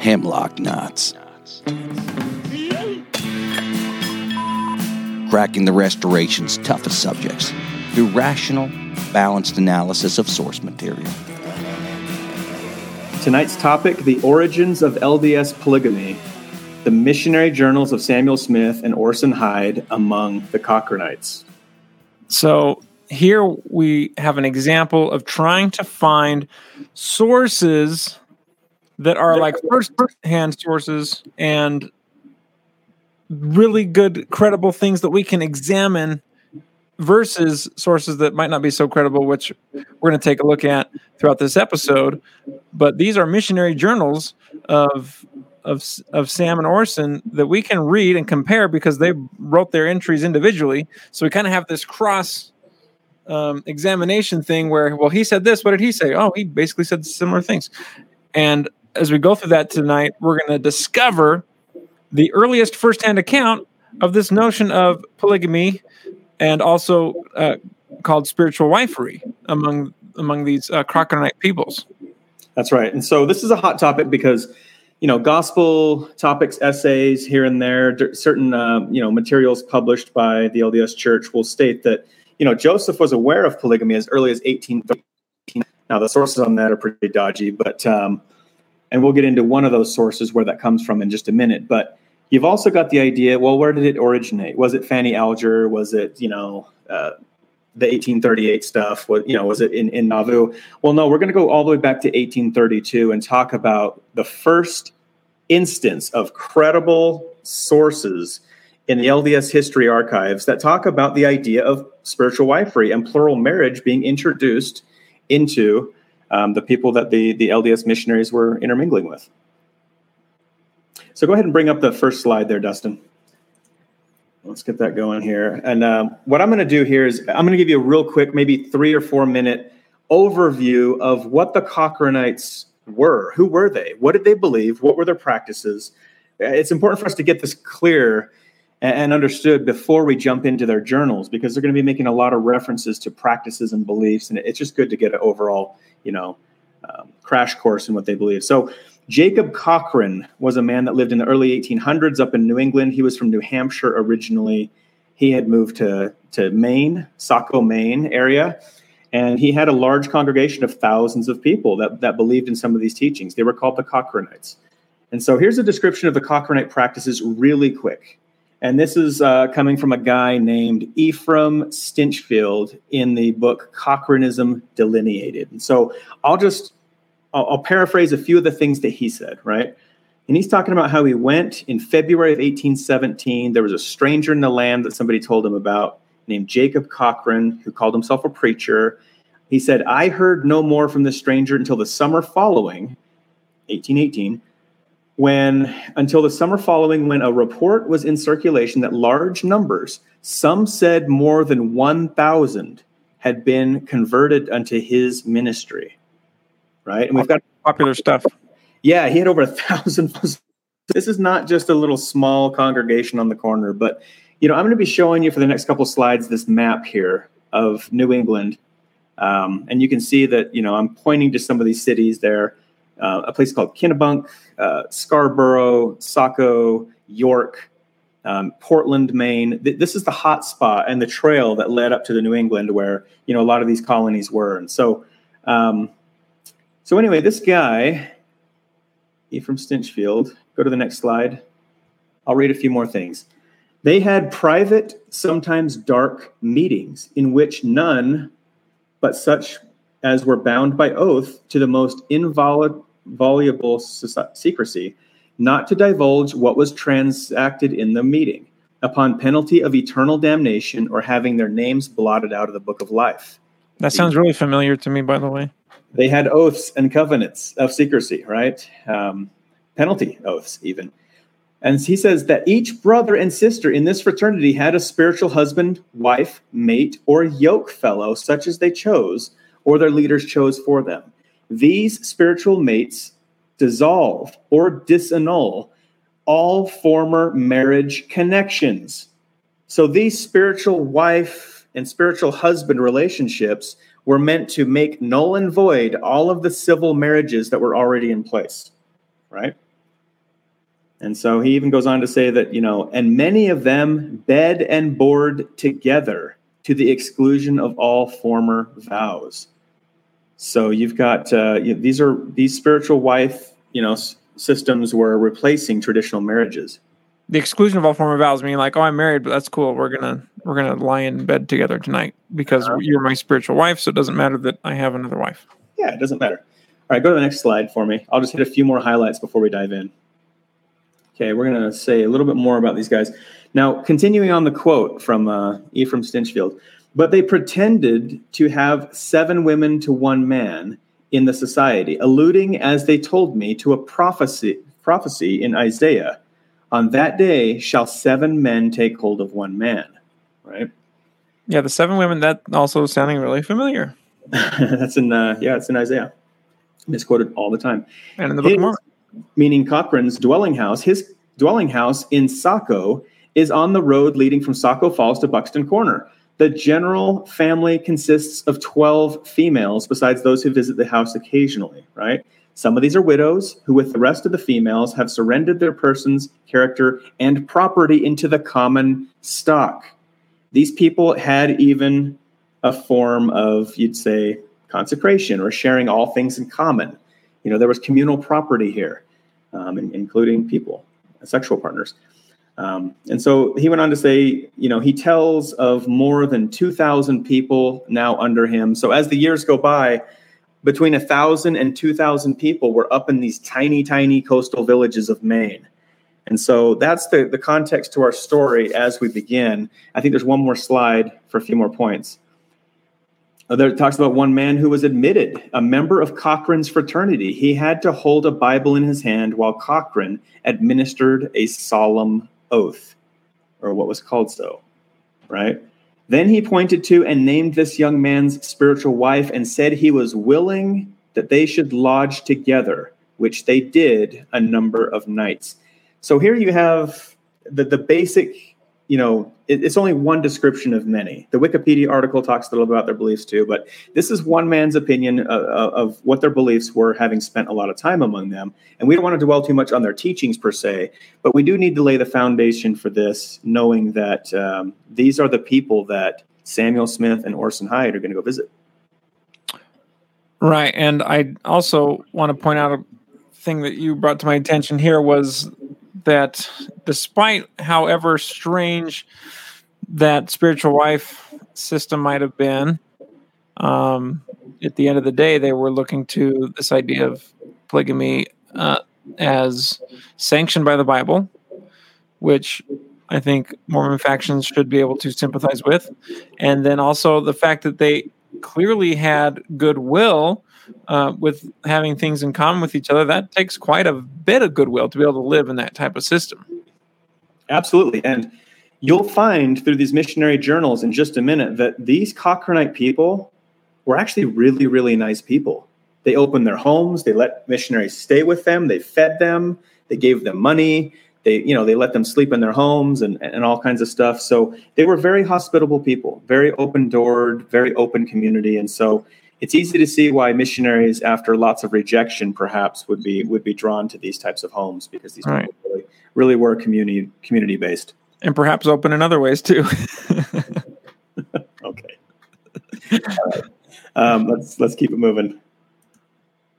hemlock knots. Cracking the Restoration's toughest subjects through rational, balanced analysis of source material. Tonight's topic the origins of LDS polygamy, the missionary journals of Samuel Smith and Orson Hyde among the Cochranites. So here we have an example of trying to find sources that are like first hand sources and really good credible things that we can examine versus sources that might not be so credible which we're going to take a look at throughout this episode. But these are missionary journals of of of Sam and Orson that we can read and compare because they wrote their entries individually. So we kind of have this cross um, examination thing where well he said this what did he say? Oh he basically said similar things. And as we go through that tonight we're going to discover the earliest firsthand account of this notion of polygamy and also uh, called spiritual wifery among among these uh, peoples. That's right. And so this is a hot topic because you know gospel topics essays here and there certain uh, you know materials published by the LDS Church will state that you know Joseph was aware of polygamy as early as 1813. Now the sources on that are pretty dodgy, but um, and we'll get into one of those sources where that comes from in just a minute. But You've also got the idea. Well, where did it originate? Was it Fanny Alger? Was it you know uh, the 1838 stuff? What you know was it in in Nauvoo? Well, no. We're going to go all the way back to 1832 and talk about the first instance of credible sources in the LDS history archives that talk about the idea of spiritual wifery and plural marriage being introduced into um, the people that the, the LDS missionaries were intermingling with. So go ahead and bring up the first slide there, Dustin. Let's get that going here. And um, what I'm going to do here is I'm going to give you a real quick, maybe three or four minute overview of what the Cochranites were. Who were they? What did they believe? What were their practices? It's important for us to get this clear and understood before we jump into their journals because they're going to be making a lot of references to practices and beliefs. And it's just good to get an overall, you know, um, crash course in what they believe. So Jacob Cochran was a man that lived in the early 1800s up in New England. He was from New Hampshire originally. He had moved to, to Maine, Saco, Maine area, and he had a large congregation of thousands of people that, that believed in some of these teachings. They were called the Cochranites. And so here's a description of the Cochranite practices really quick. And this is uh, coming from a guy named Ephraim Stinchfield in the book Cochranism Delineated. And so I'll just I'll, I'll paraphrase a few of the things that he said, right? And he's talking about how he went in February of 1817. There was a stranger in the land that somebody told him about named Jacob Cochran, who called himself a preacher. He said, I heard no more from the stranger until the summer following, 1818, when, until the summer following, when a report was in circulation that large numbers, some said more than 1,000, had been converted unto his ministry right? And we've got popular stuff. Yeah, he had over a thousand. This is not just a little small congregation on the corner, but you know, I'm going to be showing you for the next couple slides this map here of New England, um, and you can see that you know I'm pointing to some of these cities there. Uh, a place called Kennebunk, uh, Scarborough, Saco, York, um, Portland, Maine. Th- this is the hot spot and the trail that led up to the New England, where you know a lot of these colonies were. And so, um, so anyway, this guy, Ephraim Stinchfield, go to the next slide. I'll read a few more things. They had private, sometimes dark meetings in which none but such as were bound by oath to the most inviolable secrecy, not to divulge what was transacted in the meeting, upon penalty of eternal damnation or having their names blotted out of the book of life. That sounds really familiar to me, by the way they had oaths and covenants of secrecy, right? Um, penalty oaths, even. And he says that each brother and sister in this fraternity had a spiritual husband, wife, mate, or yoke fellow, such as they chose, or their leaders chose for them. These spiritual mates dissolve or disannul all former marriage connections. So these spiritual wife and spiritual husband relationships were meant to make null and void all of the civil marriages that were already in place, right? And so he even goes on to say that, you know, and many of them bed and board together to the exclusion of all former vows. So you've got uh, you know, these are these spiritual wife, you know, s- systems were replacing traditional marriages. The exclusion of all former vows, meaning like, oh, I'm married, but that's cool. We're gonna we're gonna lie in bed together tonight because Uh-huh. you're my spiritual wife, so it doesn't matter that I have another wife. Yeah, it doesn't matter. All right, go to the next slide for me. I'll just hit a few more highlights before we dive in. Okay, we're going to say a little bit more about these guys. Now, continuing on the quote from uh, Ephraim Stinchfield, but they pretended to have seven women to one man in the society, alluding, as they told me, to a prophecy, prophecy in Isaiah. On that day shall seven men take hold of one man. Right? Yeah, the seven women that also sounding really familiar. That's in, uh, yeah, it's in Isaiah. Misquoted all the time. And in the book of His- Mormon. meaning Cochran's dwelling house, his dwelling house in Saco is on the road leading from Saco Falls to Buxton Corner. The general family consists of 12 females, besides those who visit the house occasionally, right? Some of these are widows who, with the rest of the females, have surrendered their persons, character, and property into the common stock. These people had even a form of, you'd say, consecration or sharing all things in common. You know, there was communal property here, um, including people, sexual partners. Um, and so he went on to say, you know, he tells of more than 2,000 people now under him. So as the years go by, between 1,000 and 2,000 people were up in these tiny, tiny coastal villages of Maine. And so that's the, the context to our story as we begin. I think there's one more slide for a few more points. Uh, There it talks about one man who was admitted, a member of Cochran's fraternity. He had to hold a Bible in his hand while Cochrane administered a solemn oath, or what was called so, right? Then he pointed to and named this young man's spiritual wife and said he was willing that they should lodge together, which they did a number of nights. So here you have the, the basic, you know, it, it's only one description of many. The Wikipedia article talks a little about their beliefs too, but this is one man's opinion of, of what their beliefs were, having spent a lot of time among them. And we don't want to dwell too much on their teachings per se, but we do need to lay the foundation for this, knowing that um, these are the people that Samuel Smith and Orson Hyde are going to go visit. Right. And I also want to point out a thing that you brought to my attention here was that despite however strange that spiritual wife system might have been, um, at the end of the day, they were looking to this idea of polygamy uh, as sanctioned by the Bible, which I think Mormon factions should be able to sympathize with. And then also the fact that they clearly had goodwill uh, with having things in common with each other. That takes quite a bit of goodwill to be able to live in that type of system. Absolutely. And you'll find through these missionary journals in just a minute that these Cochranite people were actually really, really nice people. They opened their homes, they let missionaries stay with them, they fed them, they gave them money, they, you know, they let them sleep in their homes and, and all kinds of stuff. So they were very hospitable people, very open doored, very open community. And so it's easy to see why missionaries, after lots of rejection, perhaps would be would be drawn to these types of homes because these Right. people really, really were community community based. And perhaps open in other ways too. Okay. Right. Um, let's let's keep it moving.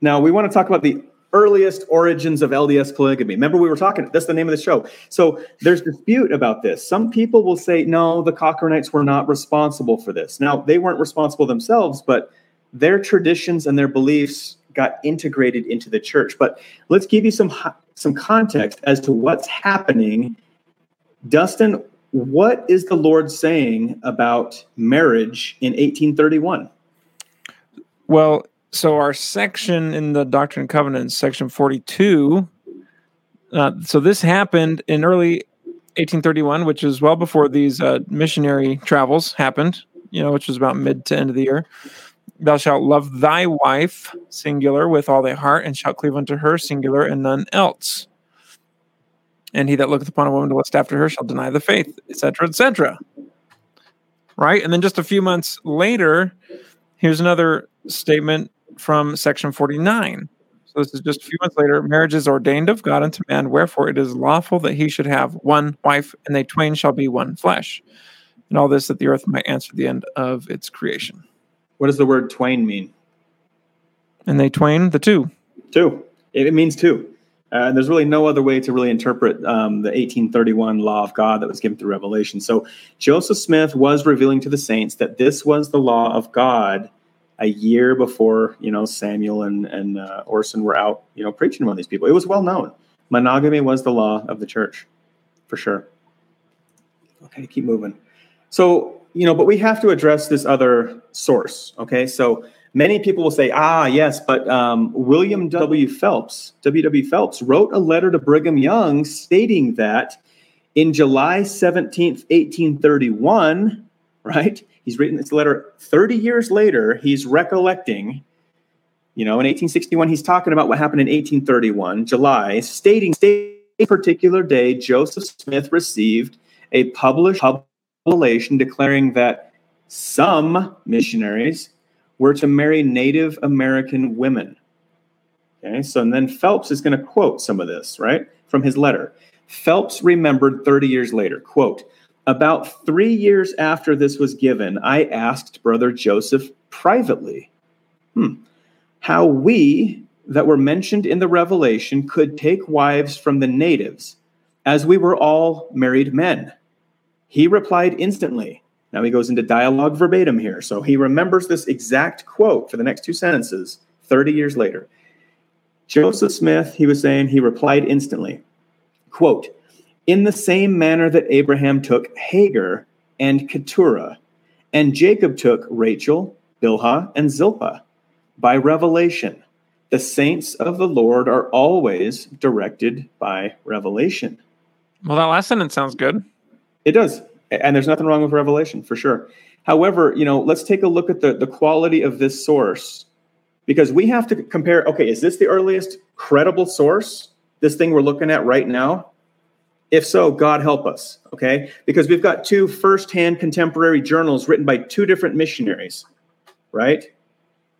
Now we want to talk about the earliest origins of LDS polygamy. Remember, we were talking. That's the name of the show. So there's dispute about this. Some people will say, no, the Cochranites were not responsible for this. Now they weren't responsible themselves, but their traditions and their beliefs got integrated into the church. But let's give you some some context as to what's happening. Dustin, what is the Lord saying about marriage in 1831? well, so our section in the Doctrine and Covenants, section 42, uh, so this happened in early 1831, which is well before these uh, missionary travels happened, you know, which was about mid to end of the year. Thou shalt love thy wife, singular, with all thy heart, and shalt cleave unto her, singular, and none else. And he that looketh upon a woman to lust after her shall deny the faith, etc., etc. Right? And then just a few months later, here's another statement from section 49. So this is just a few months later. Marriage is ordained of God unto man, wherefore it is lawful that he should have one wife, and they twain shall be one flesh. And all this that the earth might answer the end of its creation. What does the word twain mean? And they twain the two. Two. It means two. Uh, and there's really no other way to really interpret um, the 1831 law of God that was given through Revelation. So Joseph Smith was revealing to the saints that this was the law of God a year before you know Samuel and and uh, Orson were out you know preaching among these people. It was well known. Monogamy was the law of the church, for sure. Okay, keep moving. So you know, but we have to address this other source. Okay, so many people will say, ah, yes, but um, William W. Phelps, W. W. Phelps, wrote a letter to Brigham Young stating that in July 17th, 1831, right? He's written this letter 30 years later. He's recollecting, you know, in 1861, he's talking about what happened in 1831, July, stating, stating particular day, Joseph Smith received a published publication declaring that some missionaries were to marry Native American women. Okay, so and then Phelps is going to quote some of this, right, from his letter. Phelps remembered 30 years later, quote, about three years after this was given, I asked Brother Joseph privately, hmm, how we that were mentioned in the revelation could take wives from the natives, as we were all married men. He replied instantly. Now he goes into dialogue verbatim here. So he remembers this exact quote for the next two sentences 30 years later. Joseph Smith, he was saying, he replied instantly, quote, in the same manner that Abraham took Hagar and Keturah, and Jacob took Rachel, Bilhah, and Zilpah. By revelation, the saints of the Lord are always directed by revelation. Well, that last sentence sounds good. It does. And there's nothing wrong with revelation for sure. However, you know, let's take a look at the, the quality of this source because we have to compare okay, is this the earliest credible source? This thing we're looking at right now? If so, God help us, okay? Because we've got two firsthand contemporary journals written by two different missionaries, right?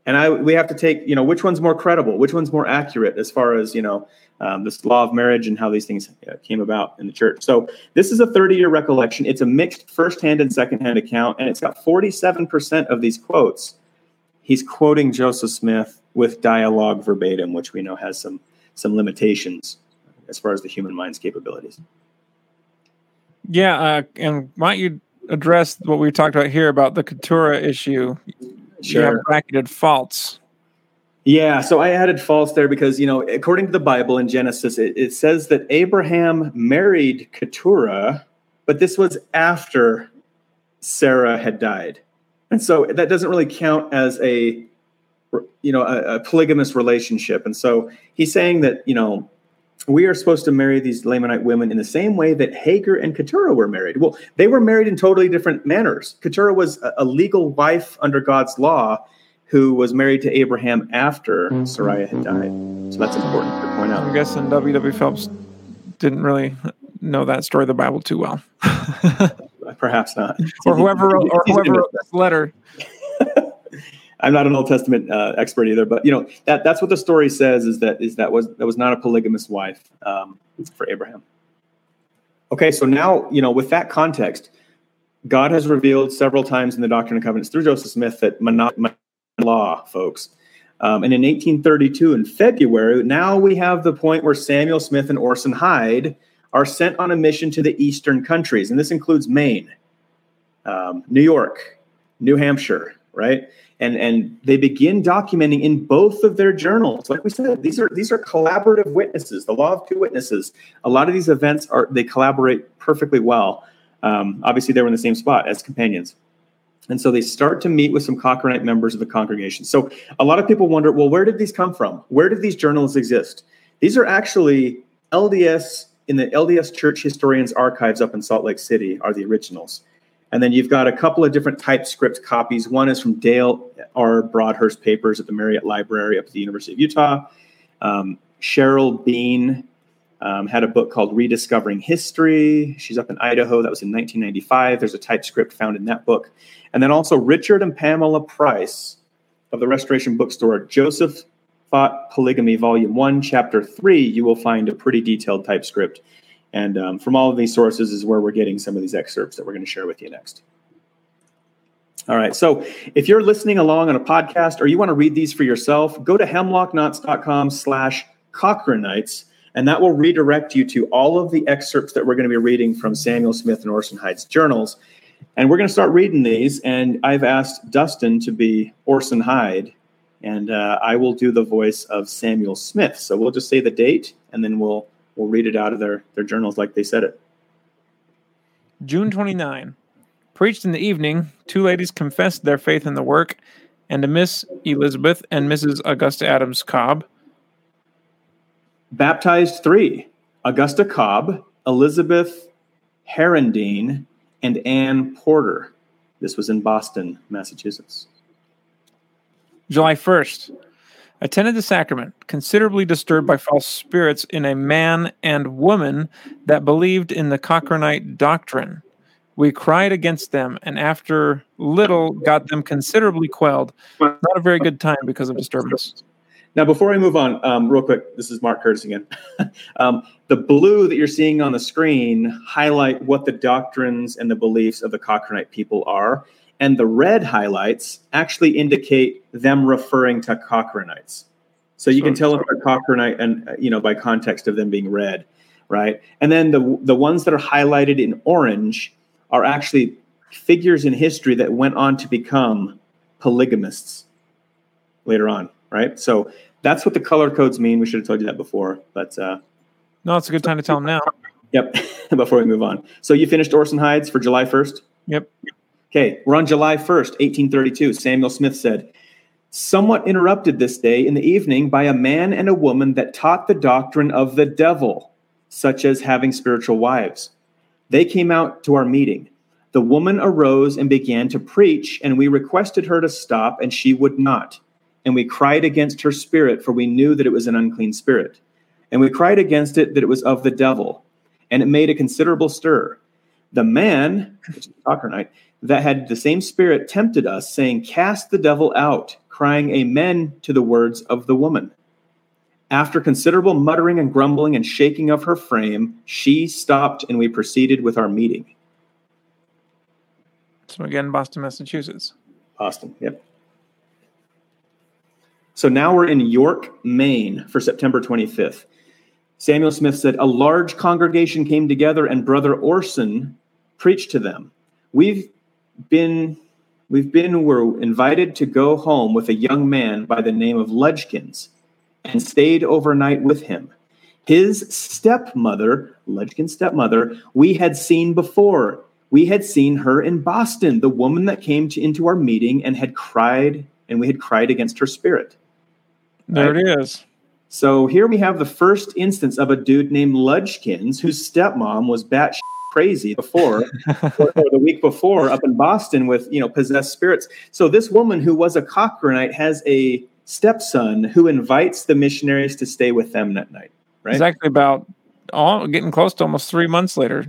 And I we have to take, you know, which one's more credible, which one's more accurate as far as, you know, um, this law of marriage and how these things uh, came about in the church. So this is a 30 year recollection. It's a mixed firsthand and secondhand account, and it's got 47% of these quotes. He's quoting Joseph Smith with dialogue verbatim, which we know has some some limitations as far as the human mind's capabilities. Yeah, uh, and don't you address what we talked about here about the Keturah issue? Sure. You have bracketed faults. Yeah, so I added false there because, you know, according to the Bible in Genesis, it, it says that Abraham married Keturah, but this was after Sarah had died. And so that doesn't really count as a, you know, a, a polygamous relationship. And so he's saying that, you know, we are supposed to marry these Lamanite women in the same way that Hagar and Keturah were married. Well, they were married in totally different manners. Keturah was a, legal wife under God's law who was married to Abraham after mm-hmm. Sarai had died. So that's important to point out. I'm guessing W.W. Phelps didn't really know that story of the Bible too well. Perhaps not. or whoever wrote, or whoever wrote this letter. I'm not an Old Testament uh, expert either, but you know that that's what the story says is that is that was that was not a polygamous wife um, for Abraham. Okay, so now you know with that context, God has revealed several times in the Doctrine and Covenants through Joseph Smith that monogamy law, folks. Um, and in 1832, in February, now we have the point where Samuel Smith and Orson Hyde are sent on a mission to the eastern countries, and this includes Maine, um, New York, New Hampshire, right? And and they begin documenting in both of their journals like we said these are these are collaborative witnesses the law of two witnesses a lot of these events are they collaborate perfectly well um, obviously they were in the same spot as companions and so they start to meet with some Cochranite members of the congregation. So a lot of people wonder, well, where did these come from? Where did these journals exist? These are actually LDS in the LDS Church Historians Archives up in Salt Lake City are the originals. And then you've got a couple of different typescript copies. One is from Dale R. Broadhurst papers at the Marriott Library up at the University of Utah. Um, Cheryl Bean um, had a book called Rediscovering History. She's up in Idaho. That was in 1995. There's a typescript found in that book. And then also Richard and Pamela Price of the Restoration Bookstore, Joseph Fought Polygamy, Volume 1, Chapter 3, you will find a pretty detailed typescript. And um, from all of these sources is where we're getting some of these excerpts that we're going to share with you next. All right. So if you're listening along on a podcast or you want to read these for yourself, go to hemlockknots.com slash Cochranites, and that will redirect you to all of the excerpts that we're going to be reading from Samuel Smith and Orson Hyde's journals. And we're going to start reading these. And I've asked Dustin to be Orson Hyde, and uh, I will do the voice of Samuel Smith. So we'll just say the date, and then we'll we'll read it out of their their journals like they said it. June 29. Preached in the evening, two ladies confessed their faith in the work, and to Miss Elizabeth and Mrs. Augusta Adams Cobb. Baptized three Augusta Cobb, Elizabeth Herendeen, and Anne Porter. This was in Boston, Massachusetts. July 1st. Attended the sacrament, considerably disturbed by false spirits in a man and woman that believed in the Cochranite doctrine. We cried against them, and after little got them considerably quelled. Not a very good time because of disturbance. Now, before I move on, um, real quick, this is Mark Curtis again. um, the blue that you're seeing on the screen highlight what the doctrines and the beliefs of the Cochranite people are, and the red highlights actually indicate them referring to Cochranites. So you can tell if they're Cochranite, and uh, you know by context of them being red, right? And then the the ones that are highlighted in orange are actually figures in history that went on to become polygamists later on, right? So that's what the color codes mean. We should have told you that before, but uh, no, it's a good time to tell them now. Yep. before we move on, so you finished Orson Hyde's for July first. Yep. Okay, we're on July first, eighteen thirty-two. Samuel Smith said, "Somewhat interrupted this day in the evening by a man and a woman that taught the doctrine of the devil, such as having spiritual wives." They came out to our meeting. The woman arose and began to preach, and we requested her to stop, and she would not. And we cried against her spirit, for we knew that it was an unclean spirit. And we cried against it that it was of the devil. And it made a considerable stir. The man, which is Cochranite, that had the same spirit tempted us, saying, Cast the devil out, crying amen to the words of the woman. After considerable muttering and grumbling and shaking of her frame, she stopped and we proceeded with our meeting. So again, Boston, Massachusetts. Boston, yep. So now we're in York, Maine for September 25th. Samuel Smith said, A large congregation came together and Brother Orson preached to them. We've been we've been were invited to go home with a young man by the name of Ledgkins and stayed overnight with him. His stepmother, Ledgkin's stepmother, we had seen before. We had seen her in Boston, the woman that came to, into our meeting and had cried, and we had cried against her spirit. There right? it is. So here we have the first instance of a dude named Ludgkins, whose stepmom was batshit crazy before, or, or, the week before, up in Boston with you know possessed spirits. So this woman who was a Cochranite has a stepson who invites the missionaries to stay with them that night. Right? Exactly about all getting close to almost three months later.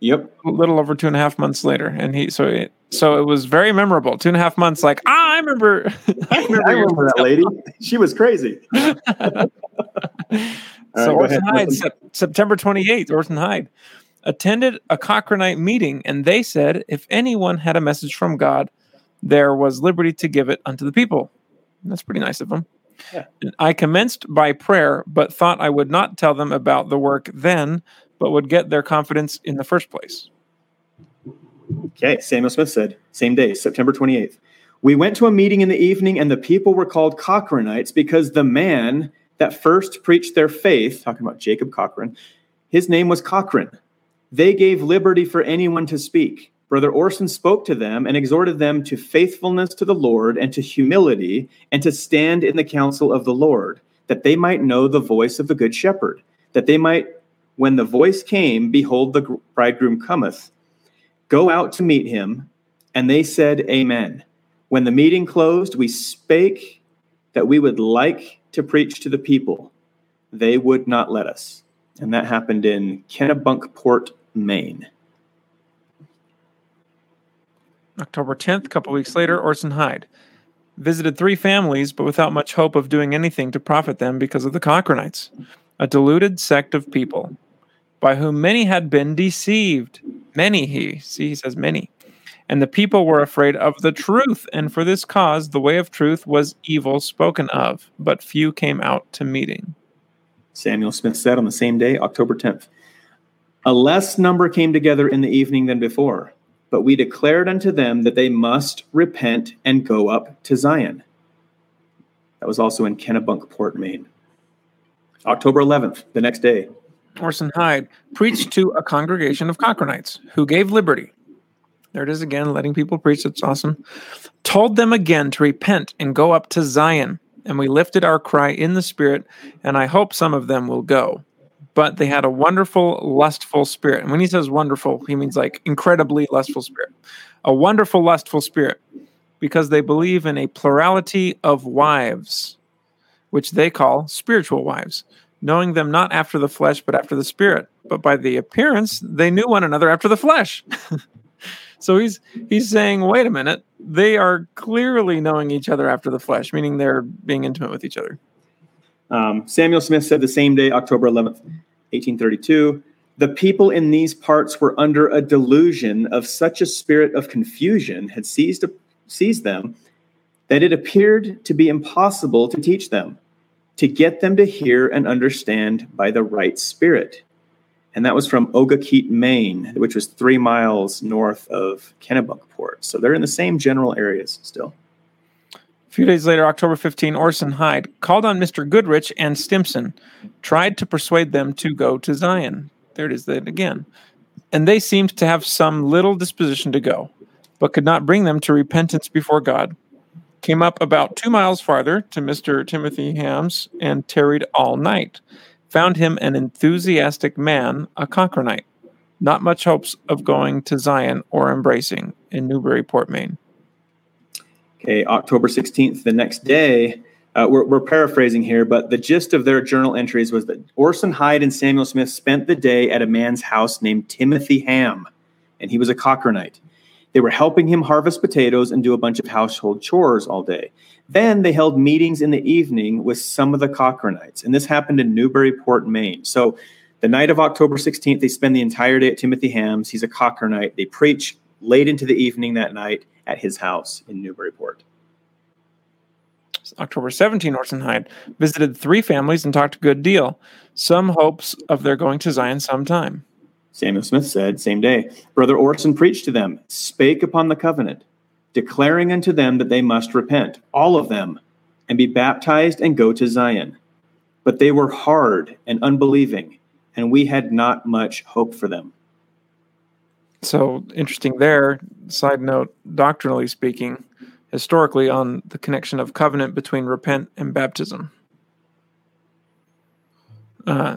Yep, a little over two and a half months later, and he so it, so it was very memorable. Two and a half months, like ah, I remember, I remember, I remember that lady. She was crazy. so right, Orson Hyde, September twenty eighth, Orson Hyde attended a Cochranite meeting, and they said if anyone had a message from God, there was liberty to give it unto the people. That's pretty nice of them. Yeah. I commenced by prayer, but thought I would not tell them about the work then, but would get their confidence in the first place. Okay, Samuel Smith said, same day, September 28th. We went to a meeting in the evening, and the people were called Cochranites because the man that first preached their faith, talking about Jacob Cochran, his name was Cochran. They gave liberty for anyone to speak. Brother Orson spoke to them and exhorted them to faithfulness to the Lord and to humility and to stand in the counsel of the Lord, that they might know the voice of the Good Shepherd, that they might, when the voice came, behold, the bridegroom cometh, go out to meet him. And they said, Amen. When the meeting closed, we spake that we would like to preach to the people. They would not let us. And that happened in Kennebunkport, Maine. October 10th, a couple weeks later, Orson Hyde. visited three families, but without much hope of doing anything to profit them because of the Cochranites, a deluded sect of people, by whom many had been deceived. Many, he, see, he says many. And the people were afraid of the truth, and for this cause the way of truth was evil spoken of, but few came out to meeting. Samuel Smith said on the same day, October 10th, A less number came together in the evening than before but we declared unto them that they must repent and go up to Zion. That was also in Kennebunkport, Maine. October 11th, the next day. Orson Hyde preached to a congregation of Cochranites who gave liberty. There it is again, letting people preach. It's awesome. Told them again to repent and go up to Zion. And we lifted our cry in the Spirit, and I hope some of them will go but they had a wonderful, lustful spirit. And when he says wonderful, he means like incredibly lustful spirit. A wonderful, lustful spirit, because they believe in a plurality of wives, which they call spiritual wives, knowing them not after the flesh, but after the spirit. But by the appearance, they knew one another after the flesh. so he's he's saying, wait a minute, they are clearly knowing each other after the flesh, meaning they're being intimate with each other. Um, Samuel Smith said the same day, October 11th, 1832, the people in these parts were under a delusion of such a spirit of confusion had seized, seized them that it appeared to be impossible to teach them, to get them to hear and understand by the right spirit. And that was from Ogunquit, Maine, which was three miles north of Kennebunkport. So they're in the same general areas still A few days later, October 15, Orson Hyde called on Mr. Goodrich and Stimson, tried to persuade them to go to Zion. There it is again. And they seemed to have some little disposition to go, but could not bring them to repentance before God. Came up about two miles farther to Mr. Timothy Ham's and tarried all night. Found him an enthusiastic man, a Cochranite. Not much hopes of going to Zion or embracing in Newburyport, Maine. Okay, October 16th, the next day, uh, we're, we're, paraphrasing here, but the gist of their journal entries was that Orson Hyde and Samuel Smith spent the day at a man's house named Timothy Ham, and he was a Cochranite. They were helping him harvest potatoes and do a bunch of household chores all day. Then they held meetings in the evening with some of the Cochranites, and this happened in Newburyport, Maine. So the night of October 16th, they spend the entire day at Timothy Ham's. He's a Cochranite. They preach late into the evening that night at his house in Newburyport. October 17, Orson Hyde visited three families and talked a good deal. Some hopes of their going to Zion sometime. Samuel Smith said, same day, Brother Orson preached to them, spake upon the covenant, declaring unto them that they must repent, all of them, and be baptized and go to Zion. But they were hard and unbelieving, and we had not much hope for them. So interesting there. Side note, doctrinally speaking, historically on the connection of covenant between repent and baptism. Uh,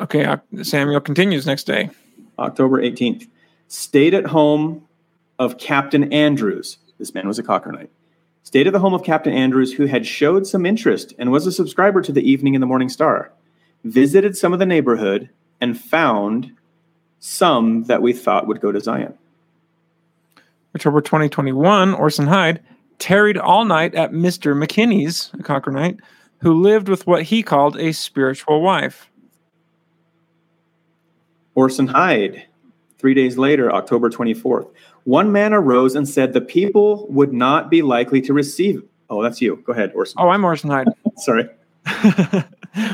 okay, uh, Samuel continues next day. October 18th. Stayed at home of Captain Andrews. This man was a Cochranite. Stayed at the home of Captain Andrews, who had showed some interest and was a subscriber to the Evening and the Morning Star. Visited some of the neighborhood and found some that we thought would go to Zion. October 2021, Orson Hyde tarried all night at Mr. McKinney's, a Cochranite, who lived with what he called a spiritual wife. Orson Hyde, three days later, October 24th. One man arose and said the people would not be likely to receive. Oh, that's you. Go ahead, Orson. Oh, I'm Orson Hyde. Sorry.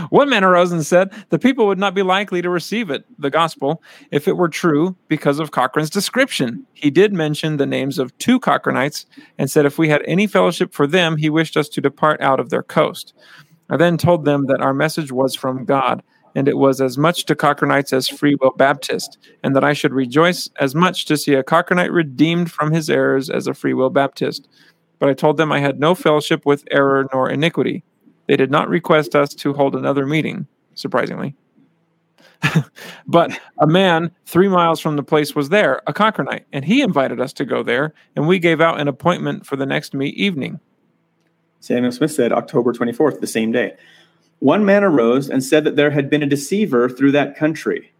One man arose and said the people would not be likely to receive it, the gospel, if it were true because of Cochran's description. He did mention the names of two Cochranites and said if we had any fellowship for them, he wished us to depart out of their coast. I then told them that our message was from God, and it was as much to Cochranites as Free Will Baptist, and that I should rejoice as much to see a Cochranite redeemed from his errors as a Free Will Baptist. But I told them I had no fellowship with error nor iniquity. They did not request us to hold another meeting, surprisingly. but a man three miles from the place was there, a Cochranite, and he invited us to go there, and we gave out an appointment for the next meet evening. Samuel Smith said October 24th, the same day. One man arose and said that there had been a deceiver through that country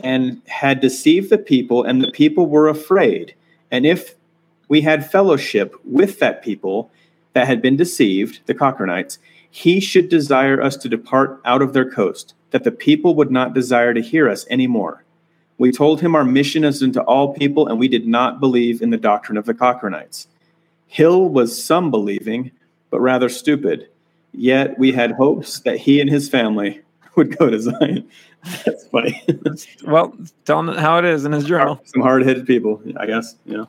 and had deceived the people, and the people were afraid. And if we had fellowship with that people that had been deceived, the Cochranites, he should desire us to depart out of their coast, that the people would not desire to hear us any more. We told him our mission is unto all people, and we did not believe in the doctrine of the Cochranites. Hill was some believing, but rather stupid. Yet we had hopes that he and his family would go to Zion. That's funny. well, tell it how it is in his journal. Some hard headed people, I guess. Yeah.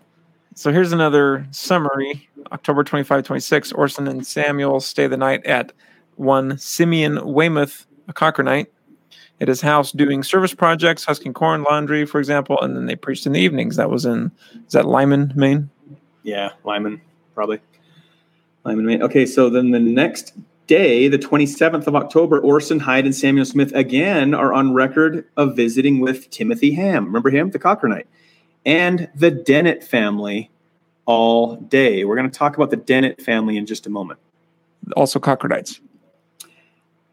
So here's another summary. October 25, 26, Orson and Samuel stay the night at one Simeon Weymouth, a Cochranite, at his house doing service projects, husking corn, laundry, for example, and then they preached in the evenings. That was in, is that Lyman, Maine? Yeah, Lyman, probably. Lyman. Okay, so then the next day, the 27th of October, Orson Hyde and Samuel Smith again are on record of visiting with Timothy Ham. Remember him, the Cochranite, and the Dennett family all day. We're going to talk about the Dennett family in just a moment. Also, Cochranites.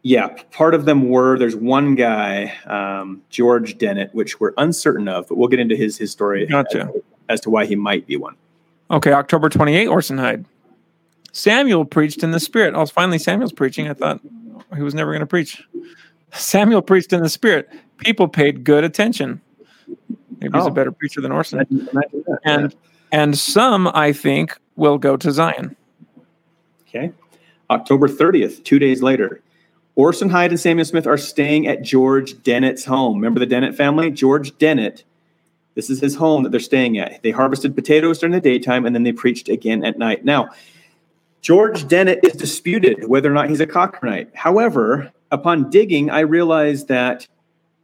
Yeah, part of them were. There's one guy, um, George Dennett, which we're uncertain of, but we'll get into his, his story gotcha. as, as to why he might be one. Okay, October 28, Orson Hyde. Samuel preached in the Spirit. Oh, finally Samuel's preaching. I thought he was never going to preach. Samuel preached in the Spirit. People paid good attention. Maybe oh. he's a oh. better preacher than Orson. And and some, I think, will go to Zion. Okay. October 30th, two days later, Orson Hyde and Samuel Smith are staying at George Dennett's home. Remember the Dennett family? George Dennett. This is his home that they're staying at. They harvested potatoes during the daytime and then they preached again at night. Now, George Dennett is disputed whether or not he's a Cochranite. However, upon digging, I realized that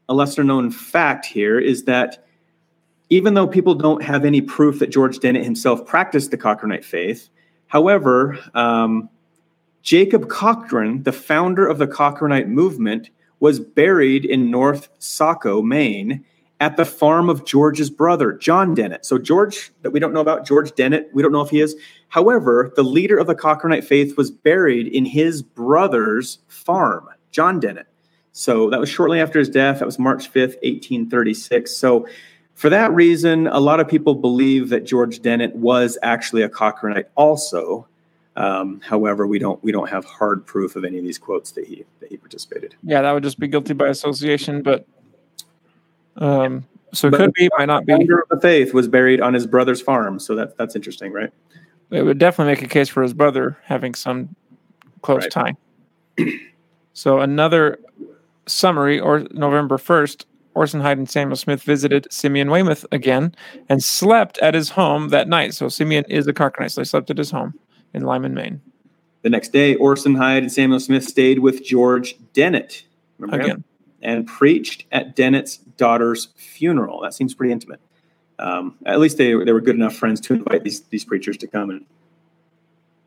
a lesser known fact here is that even though people don't have any proof that George Dennett himself practiced the Cochranite faith, however, um, Jacob Cochran, the founder of the Cochranite movement, was buried in North Saco, Maine, at the farm of George's brother, John Dennett. So, George, that we don't know about, George Dennett, we don't know if he is. However, the leader of the Cochranite faith was buried in his brother's farm, John Dennett. So, that was shortly after his death. That was March 5th, 1836. So, for that reason, a lot of people believe that George Dennett was actually a Cochranite also. Um, however, we don't we don't have hard proof of any of these quotes that he that he participated. Yeah, that would just be guilty by association, but um, so it but could be, might not be. Founder of the faith was buried on his brother's farm, so that's that's interesting, right? It would definitely make a case for his brother having some close right. tie. so another summary, or November first, Orson Hyde and Samuel Smith visited Simeon Weymouth again and slept at his home that night. So Simeon is a Cochranite, so they slept at his home in Lyman, Maine. The next day, Orson Hyde and Samuel Smith stayed with George Dennett. Again. Him? and preached at Dennett's daughter's funeral. That seems pretty intimate. Um, at least they, they were good enough friends to invite these, these preachers to come and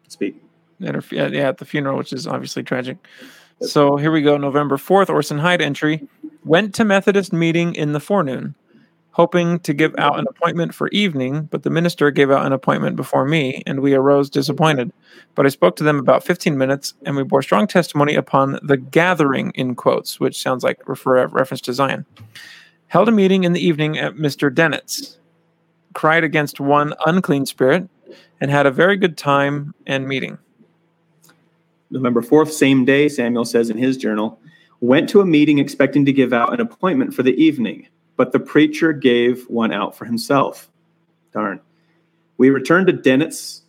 speak. At her, yeah, at the funeral, which is obviously tragic. So here we go. November 4th, Orson Hyde entry. Went to Methodist meeting in the forenoon hoping to give out an appointment for evening, but the minister gave out an appointment before me, and we arose disappointed. But I spoke to them about 15 minutes, and we bore strong testimony upon the gathering, in quotes, which sounds like refer, reference to Zion. Held a meeting in the evening at Mr. Dennett's, cried against one unclean spirit, and had a very good time and meeting. November 4th, same day, Samuel says in his journal, went to a meeting expecting to give out an appointment for the evening but the preacher gave one out for himself. Darn. We returned to Dennett's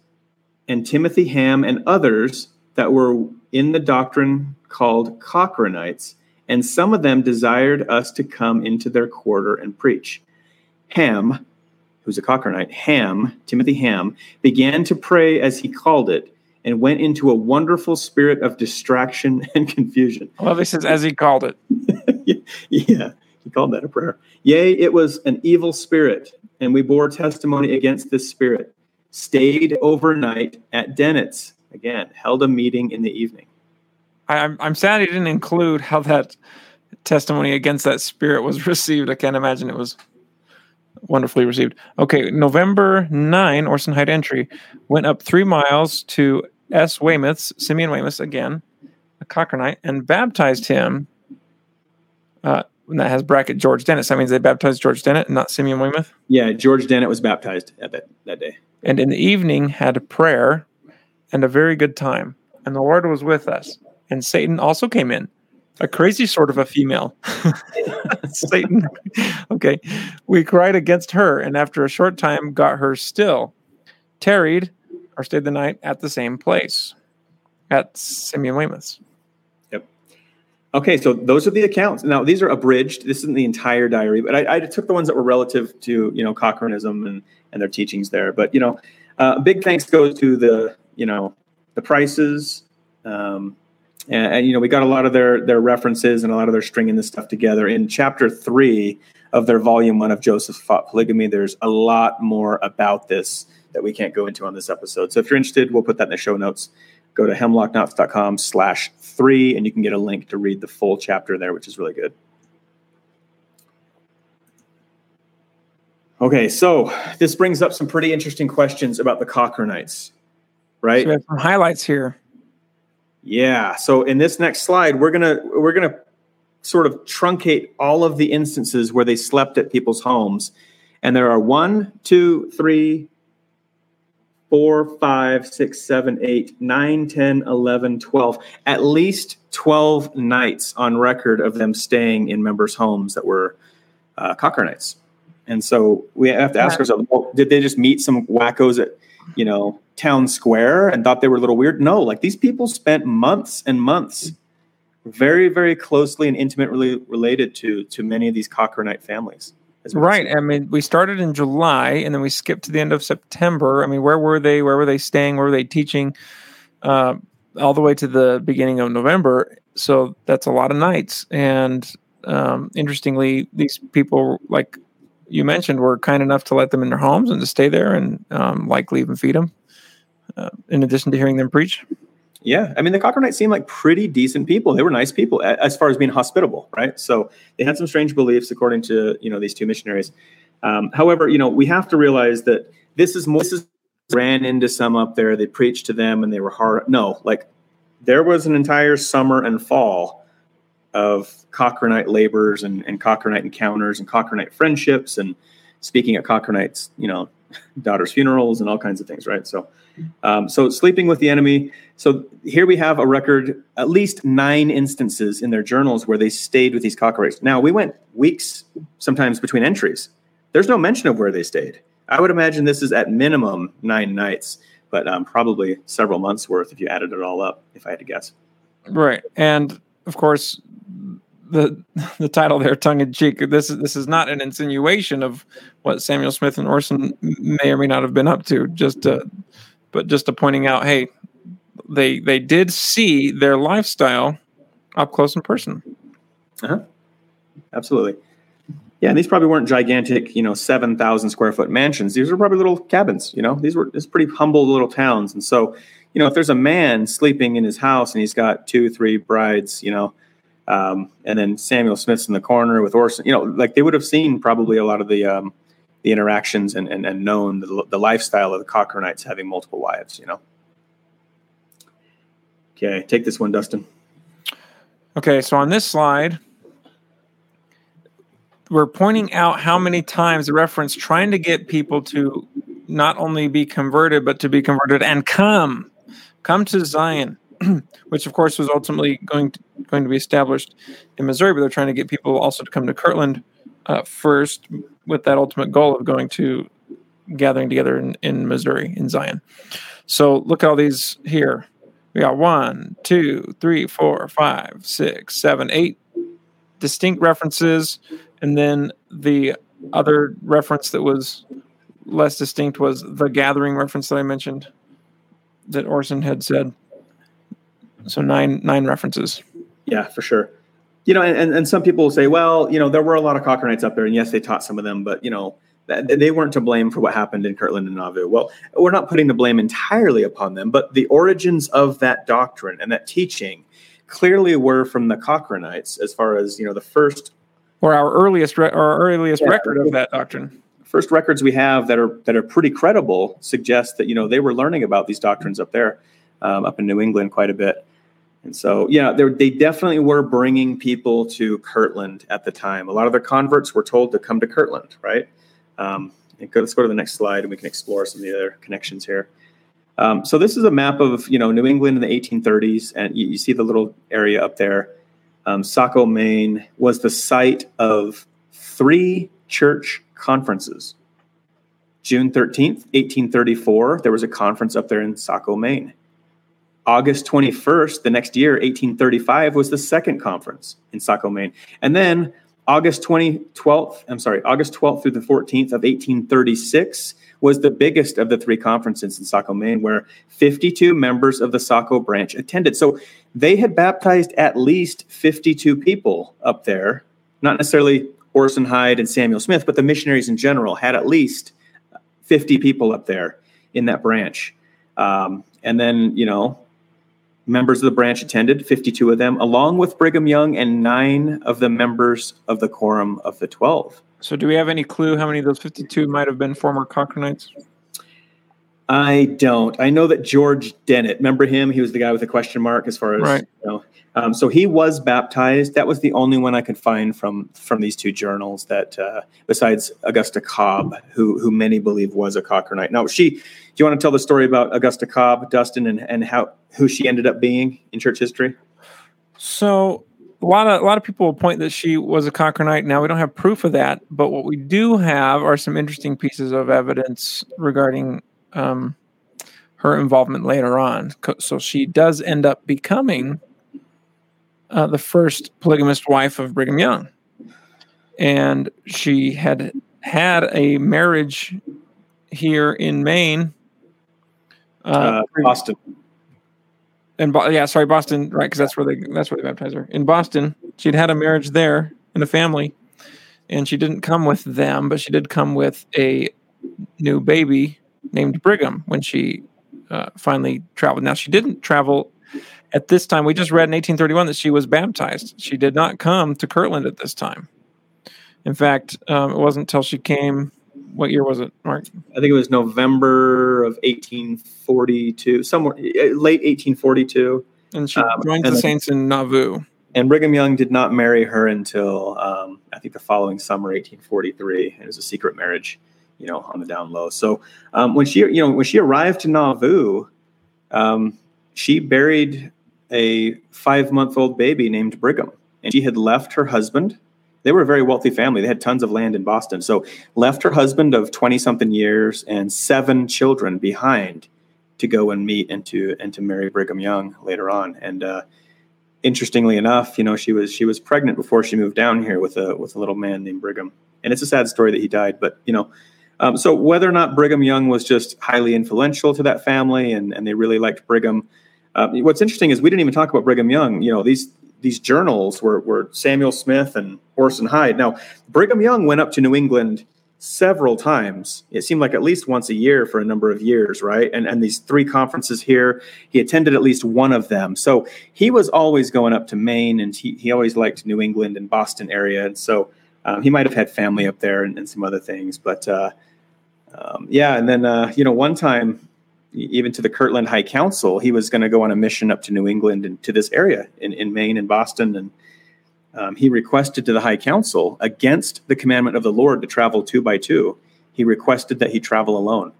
and Timothy Ham and others that were in the doctrine called Cochranites, and some of them desired us to come into their quarter and preach. Ham, who's a Cochranite, Ham, Timothy Ham, began to pray as he called it, and went into a wonderful spirit of distraction and confusion. Well, this is as he called it. yeah. He called that a prayer. Yea, it was an evil spirit, and we bore testimony against this spirit. Stayed overnight at Dennett's. Again, held a meeting in the evening. I'm I'm sad he didn't include how that testimony against that spirit was received. I can't imagine it was wonderfully received. Okay, November 9, Orson Hyde entry went up three miles to S. Weymouth's, Simeon Weymouth again, a Cochranite, and baptized him uh, and that has bracket George Dennett. So that means they baptized George Dennett and not Simeon Weymouth. Yeah, George Dennett was baptized at that, that day. And in the evening had a prayer and a very good time. And the Lord was with us. And Satan also came in, a crazy sort of a female. Satan. Okay. We cried against her, and after a short time got her still, tarried or stayed the night at the same place at Simeon Weymouth's. Yep. Okay, so those are the accounts. Now these are abridged. This isn't the entire diary, but I, I took the ones that were relative to you know Cochranism and and their teachings there. But you know, uh, big thanks goes to the you know the prices. Um, and, and, you know we got a lot of their their references and a lot of their stringing this stuff together in chapter three of their volume one of Joseph fought polygamy. There's a lot more about this that we can't go into on this episode. So if you're interested, we'll put that in the show notes. Go to hemlockknots.com slash three, and you can get a link to read the full chapter there, which is really good. Okay, so this brings up some pretty interesting questions about the Cochranites, right? So we have some highlights here. Yeah. So in this next slide, we're gonna we're gonna sort of truncate all of the instances where they slept at people's homes, and there are one, two, three, four, five, six, seven, eight, nine, 10, 11, 12, at least 12 nights on record of them staying in members' homes that were uh, Cochranites. And so we have to ask ourselves, well, did they just meet some wackos at, you know, town square and thought they were a little weird? No, like these people spent months and months very, very closely and intimately related to to many of these Cochranite families. Right. I mean, we started in July and then we skipped to the end of September. I mean, where were they? Where were they staying? Where were they teaching? Uh, all the way to the beginning of November. So that's a lot of nights. And um, interestingly, these people, like you mentioned were kind enough to let them in their homes and to stay there and um, likely even feed them, uh, in addition to hearing them preach. Yeah, I mean the Cochranites seemed like pretty decent people. They were nice people as far as being hospitable, right? So they had some strange beliefs, according to you know these two missionaries. Um, however, you know we have to realize that this is more. This is ran into some up there. They preached to them, and they were hard. No, like there was an entire summer and fall of Cochranite labors and, and Cochranite encounters and Cochranite friendships and speaking at Cochranites, you know, daughters' funerals and all kinds of things, right? So, um, so sleeping with the enemy. So here we have a record, at least nine instances in their journals where they stayed with these Cochranes. Now we went weeks, sometimes between entries. There's no mention of where they stayed. I would imagine this is at minimum nine nights, but um, probably several months worth if you added it all up. If I had to guess. Right, and of course, the the title there, tongue in cheek. This is this is not an insinuation of what Samuel Smith and Orson may or may not have been up to. Just to, but just to pointing out, hey, they they did see their lifestyle up close in person. Uh-huh. Absolutely. Yeah, and these probably weren't gigantic, you know, seven thousand square foot mansions. These were probably little cabins. You know, these were just pretty humble little towns. And so, you know, if there's a man sleeping in his house and he's got two, three brides, you know, um, and then Samuel Smith's in the corner with Orson. You know, like they would have seen probably a lot of the um, the interactions and, and, and known the, the lifestyle of the Cochranites having multiple wives. You know. Okay, take this one, Dustin. Okay, so on this slide, we're pointing out how many times the reference trying to get people to not only be converted, but to be converted and come, come to Zion. which of course was ultimately going to, going to be established in Missouri, but they're trying to get people also to come to Kirtland uh, first with that ultimate goal of going to gathering together in, in Missouri, in Zion. So look at all these here. We got one, two, three, four, five, six, seven, eight distinct references. And then the other reference that was less distinct was the gathering reference that I mentioned that Orson had said. So nine nine references. Yeah, for sure. You know, and, and some people will say, well, you know, there were a lot of Cochranites up there, and yes, they taught some of them, but you know, they weren't to blame for what happened in Kirtland and Nauvoo. Well, we're not putting the blame entirely upon them, but the origins of that doctrine and that teaching clearly were from the Cochranites, as far as you know, the first or our earliest re- our earliest yeah, record of that doctrine. First records we have that are that are pretty credible suggest that you know they were learning about these doctrines up there, um, up in New England quite a bit And so, yeah, they definitely were bringing people to Kirtland at the time. A lot of their converts were told to come to Kirtland, right? Um, go, let's go to the next slide and we can explore some of the other connections here. Um, so this is a map of you know New England in the 1830s, and you, you see the little area up there. Um, Saco, Maine was the site of three church conferences. June 13th, 1834, there was a conference up there in Saco, Maine. August 21st, the next year, 1835, was the second conference in Saco, Maine. And then August 20, 12th, I'm sorry, August 12th through the 14th of 1836 was the biggest of the three conferences in Saco, Maine, where 52 members of the Saco branch attended. So they had baptized at least 52 people up there, not necessarily Orson Hyde and Samuel Smith, but the missionaries in general had at least 50 people up there in that branch. Um, and then, you know, members of the branch attended, 52 of them, along with Brigham Young and nine of the members of the Quorum of the Twelve. So, do we have any clue how many of those 52 might have been former Cochranites? I don't. I know that George Dennett, remember him? He was the guy with the question mark as far as, right. you know, um, so he was baptized. That was the only one I could find from from these two journals that, uh, besides Augusta Cobb, who who many believe was a Cochranite. Now, she, you want to tell the story about Augusta Cobb, Dustin, and and how who she ended up being in church history? So a lot of a lot of people will point that she was a Cochranite. Now we don't have proof of that, but what we do have are some interesting pieces of evidence regarding um, her involvement later on. So she does end up becoming uh, the first polygamist wife of Brigham Young. And she had had a marriage here in Maine. Uh, uh, Boston. And yeah, sorry, Boston, right? Because that's where they that's where they baptized her in Boston. She'd had a marriage there in a family, and she didn't come with them, but she did come with a new baby named Brigham when she uh, finally traveled. Now she didn't travel at this time, we just read in 1831 that she was baptized. She did not come to Kirtland at this time. In fact, um, it wasn't until she came. What year was it, Mark? I think it was November of 1842, somewhere uh, late 1842. And she um, joined the Saints in Nauvoo. And Brigham Young did not marry her until um, I think the following summer, 1843. It was a secret marriage, you know, on the down low. So um, when she, you know, when she arrived to Nauvoo, um, she buried a five month old baby named Brigham. And she had left her husband. They were a very wealthy family. They had tons of land in Boston. So left her husband of 20 something years and seven children behind to go and meet and to and to marry Brigham Young later on. And uh, interestingly enough, you know, she was she was pregnant before she moved down here with a with a little man named Brigham. And it's a sad story that he died, but you know, um, so whether or not Brigham Young was just highly influential to that family and, and they really liked Brigham, uh, what's interesting is we didn't even talk about Brigham Young. You know, these these journals were, were Samuel Smith and Orson Hyde. Now, Brigham Young went up to New England several times. It seemed like at least once a year for a number of years, right? And and these three conferences here, he attended at least one of them. So he was always going up to Maine, and he he always liked New England and Boston area, and so um, he might have had family up there and, and some other things. But uh, um, yeah, and then uh, you know one time even to the Kirtland High Council, he was going to go on a mission up to New England and to this area in, in Maine and Boston. And um, he requested to the High Council against the commandment of the Lord to travel two by two. He requested that he travel alone.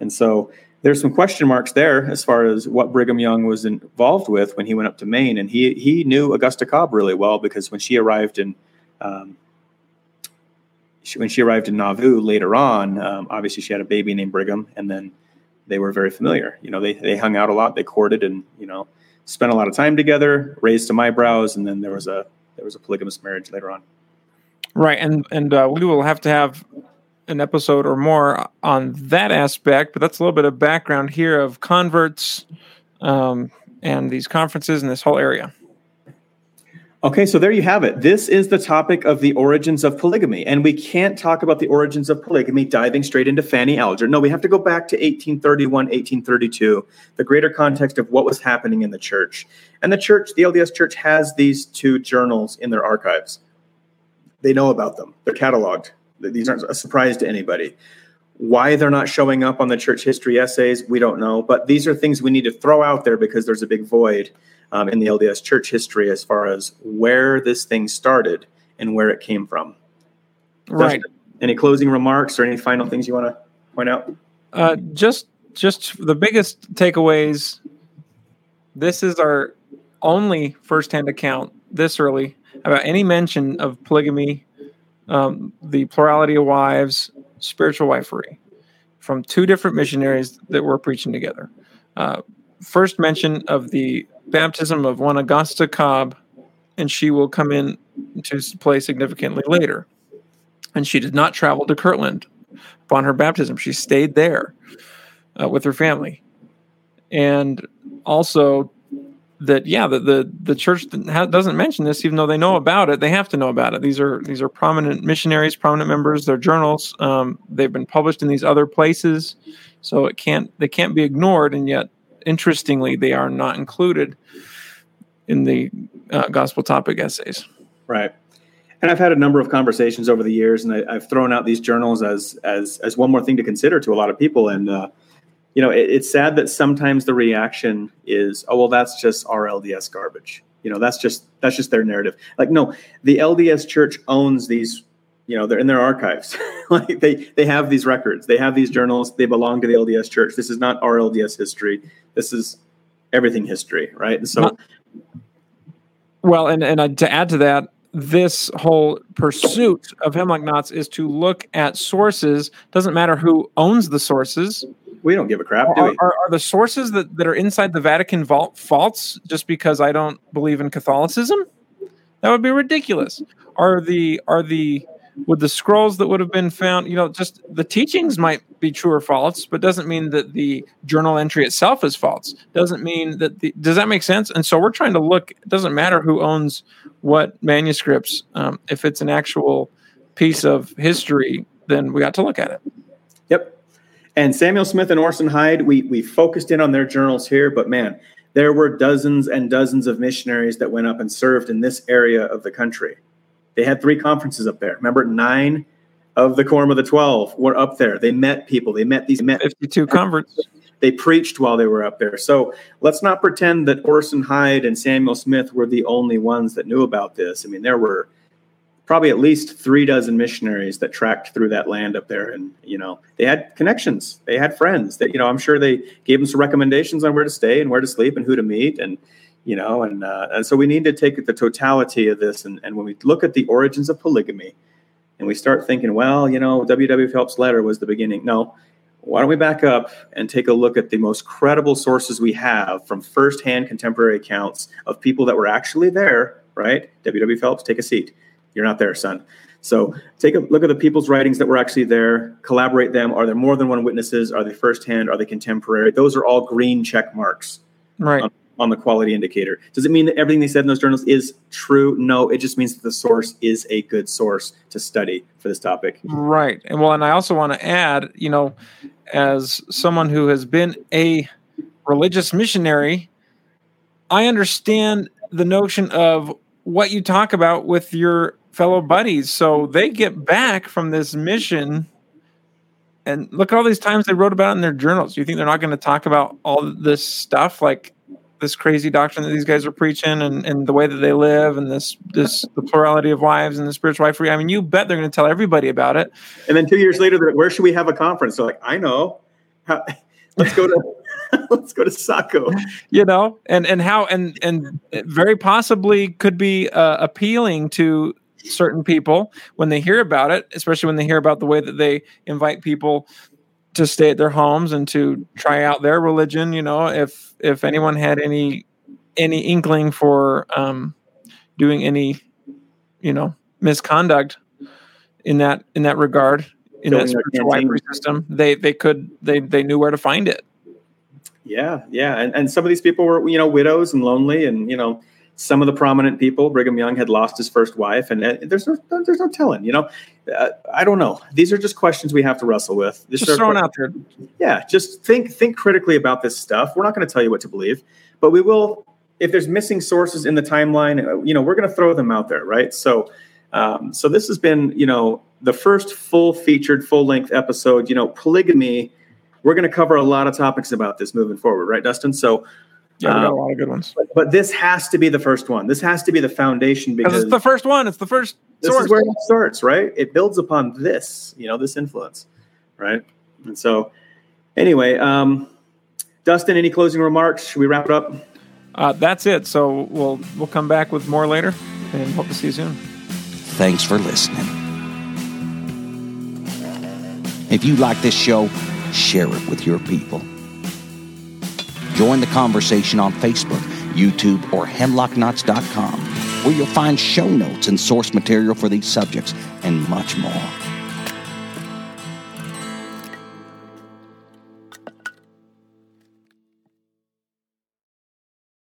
And so there's some question marks there as far as what Brigham Young was involved with when he went up to Maine. And he, he knew Augusta Cobb really well because when she arrived in, um, when she arrived in Nauvoo later on, um, obviously she had a baby named Brigham. And then they were very familiar. You know, they they hung out a lot, they courted, and you know, spent a lot of time together, raised some eyebrows, and then there was a there was a polygamous marriage later on. Right, and and uh, we will have to have an episode or more on that aspect, but that's a little bit of background here of converts um, and these conferences in this whole area. Okay, so there you have it. This is the topic of the origins of polygamy. And we can't talk about the origins of polygamy diving straight into Fanny Alger. No, we have to go back to 1831, 1832, the greater context of what was happening in the church. And the church, the LDS church, has these two journals in their archives. They know about them, they're cataloged. These aren't a surprise to anybody. Why they're not showing up on the church history essays, we don't know. But these are things we need to throw out there because there's a big void um, in the LDS church history as far as where this thing started and where it came from. Right. Dustin, any closing remarks or any final things you want to point out? Uh, just just the biggest takeaways. This is our only firsthand account this early about any mention of polygamy, um, the plurality of wives, spiritual wifery, from two different missionaries that were preaching together. Uh, first mention of the baptism of one Augusta Cobb, and she will come in to play significantly later. And she did not travel to Kirtland upon her baptism. She stayed there uh, with her family. And also that yeah the the, the church doesn't mention this even though they know about it they have to know about it these are these are prominent missionaries prominent members their journals um, they've been published in these other places so it can't they can't be ignored and yet interestingly they are not included in the uh, gospel topic essays right and I've had a number of conversations over the years, and I, have thrown out these journals as as as one more thing to consider to a lot of people. And uh, you know, it, it's sad that sometimes the reaction is, oh, well, that's just RLDS garbage. You know, that's just that's just their narrative. Like, no, the LDS Church owns these. You know, they're in their archives. like they they have these records, they have these journals. They belong to the LDS Church. This is not RLDS history. This is everything history, right? And so. Well, and and to add to that, this whole pursuit of hemlock knots is to look at sources. Doesn't matter who owns the sources. We don't give a crap, are, are, are, the sources that, that are inside the Vatican vault false just because I don't believe in Catholicism? That would be ridiculous. Are the are the would the scrolls that would have been found, you know, just the teachings might be true or false, but doesn't mean that the journal entry itself is false. Doesn't mean that the does that make sense? And so we're trying to look. It doesn't matter who owns what manuscripts. Um, if it's an actual piece of history, then we got to look at it. Yep. And Samuel Smith and Orson Hyde, we we focused in on their journals here, but man, there were dozens and dozens of missionaries that went up and served in this area of the country. They had three conferences up there. Remember, nine of the quorum of the twelve were up there. They met people. They met these met fifty-two conferences. They preached while they were up there. So let's not pretend that Orson Hyde and Samuel Smith were the only ones that knew about this. I mean, there were probably at least three dozen missionaries that tracked through that land up there and you know they had connections they had friends that you know i'm sure they gave them some recommendations on where to stay and where to sleep and who to meet and you know and, uh, and so we need to take the totality of this and, and when we look at the origins of polygamy and we start thinking well you know ww phelps letter was the beginning no why don't we back up and take a look at the most credible sources we have from firsthand contemporary accounts of people that were actually there right ww phelps take a seat you're not there, son. So take a look at the people's writings that were actually there, collaborate them. Are there more than one witnesses? Are they firsthand? Are they contemporary? Those are all green check marks right. On, the quality indicator. Does it mean that everything they said in those journals is true? No, it just means that the source is a good source to study for this topic. Right. And well, and I also want to add, you know, as someone who has been a religious missionary, I understand the notion of what you talk about with your fellow buddies. So they get back from this mission. And look at all these times they wrote about in their journals. You think they're not going to talk about all this stuff, like this crazy doctrine that these guys are preaching, and, and the way that they live, and this this the plurality of wives and the spiritual wife? I mean, you bet they're going to tell everybody about it. And then two years later, where should we have a conference? They're like, I know. let's go to let's go to Saco. You know, and and how and and very possibly could be uh, appealing to certain people when they hear about it, especially when they hear about the way that they invite people to stay at their homes and to try out their religion. You know, if if anyone had any any inkling for um, doing any, you know, misconduct in that in that regard in that spiritual wifery system, they they could they they knew where to find it. Yeah, yeah, and and some of these people were you know widows and lonely, and you know some of the prominent people, Brigham Young had lost his first wife, and uh, there's no there's no telling. You know, uh, I don't know. These are just questions we have to wrestle with. This just throwing out there. Yeah, just think think critically about this stuff. We're not going to tell you what to believe, but we will. If there's missing sources in the timeline, uh, you know, we're going to throw them out there, right? So, um, so this has been, you know, the first full featured, full length episode. You know, polygamy. We're going to cover a lot of topics about this moving forward, right, Dustin? So Yeah, we got a Um, lot of good ones. but, but this has to be the first one. This has to be the foundation Because because it's the first one. It's the first this source. is where it starts, right? It builds upon this, you know, this influence, right? And so, anyway, um, Dustin, any closing remarks? Should we wrap it up? uh, that's it. So we'll we'll come back with more later, and hope to see you soon. Thanks for listening. If you like this show, share it with your people. Join the conversation on Facebook, YouTube, or hemlockknots.com, where you'll find show notes and source material for these subjects and much more.